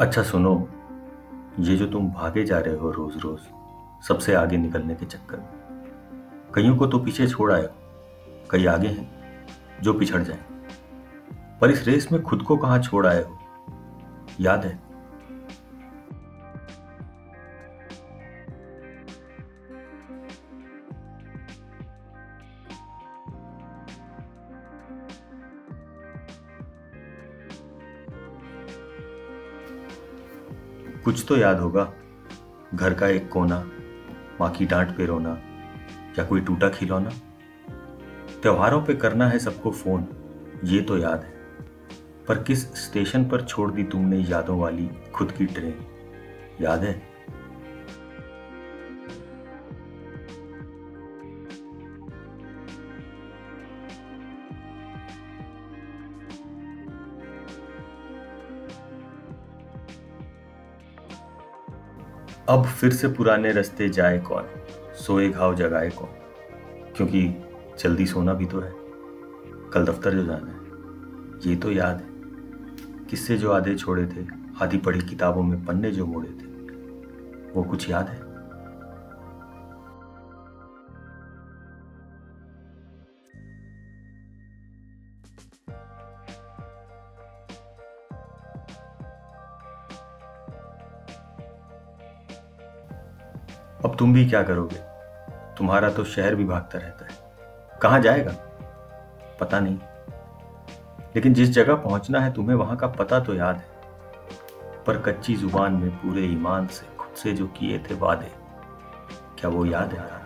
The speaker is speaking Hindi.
अच्छा सुनो, ये जो तुम भागे जा रहे हो रोज रोज सबसे आगे निकलने के चक्कर में, कईयों को तो पीछे छोड़ आए हो, कई आगे हैं, जो पिछड़ जाए। पर इस रेस में खुद को कहाँ छोड़ आए हो, याद है? कुछ तो याद होगा। घर का एक कोना, माँ की डांट पे रोना, या कोई टूटा खिलौना। त्योहारों पे करना है सबको फ़ोन, ये तो याद है। पर किस स्टेशन पर छोड़ दी तुमने यादों वाली खुद की ट्रेन? याद है? अब फिर से पुराने रास्ते जाए कौन? सोए घाव जगाए कौन? क्योंकि जल्दी सोना भी तो है। कल दफ्तर जो जाना है, ये तो याद है। किससे जो आधे छोड़े थे, आधी पढ़ी किताबों में पन्ने जो मोड़े थे, वो कुछ याद है? अब तुम भी क्या करोगे? तुम्हारा तो शहर भी भागता रहता है। कहाँ जाएगा? पता नहीं। लेकिन जिस जगह पहुँचना है तुम्हें, वहाँ का पता तो याद है। पर कच्ची ज़ुबान में पूरे ईमान से, खुद से जो किए थे वादे, क्या वो याद है?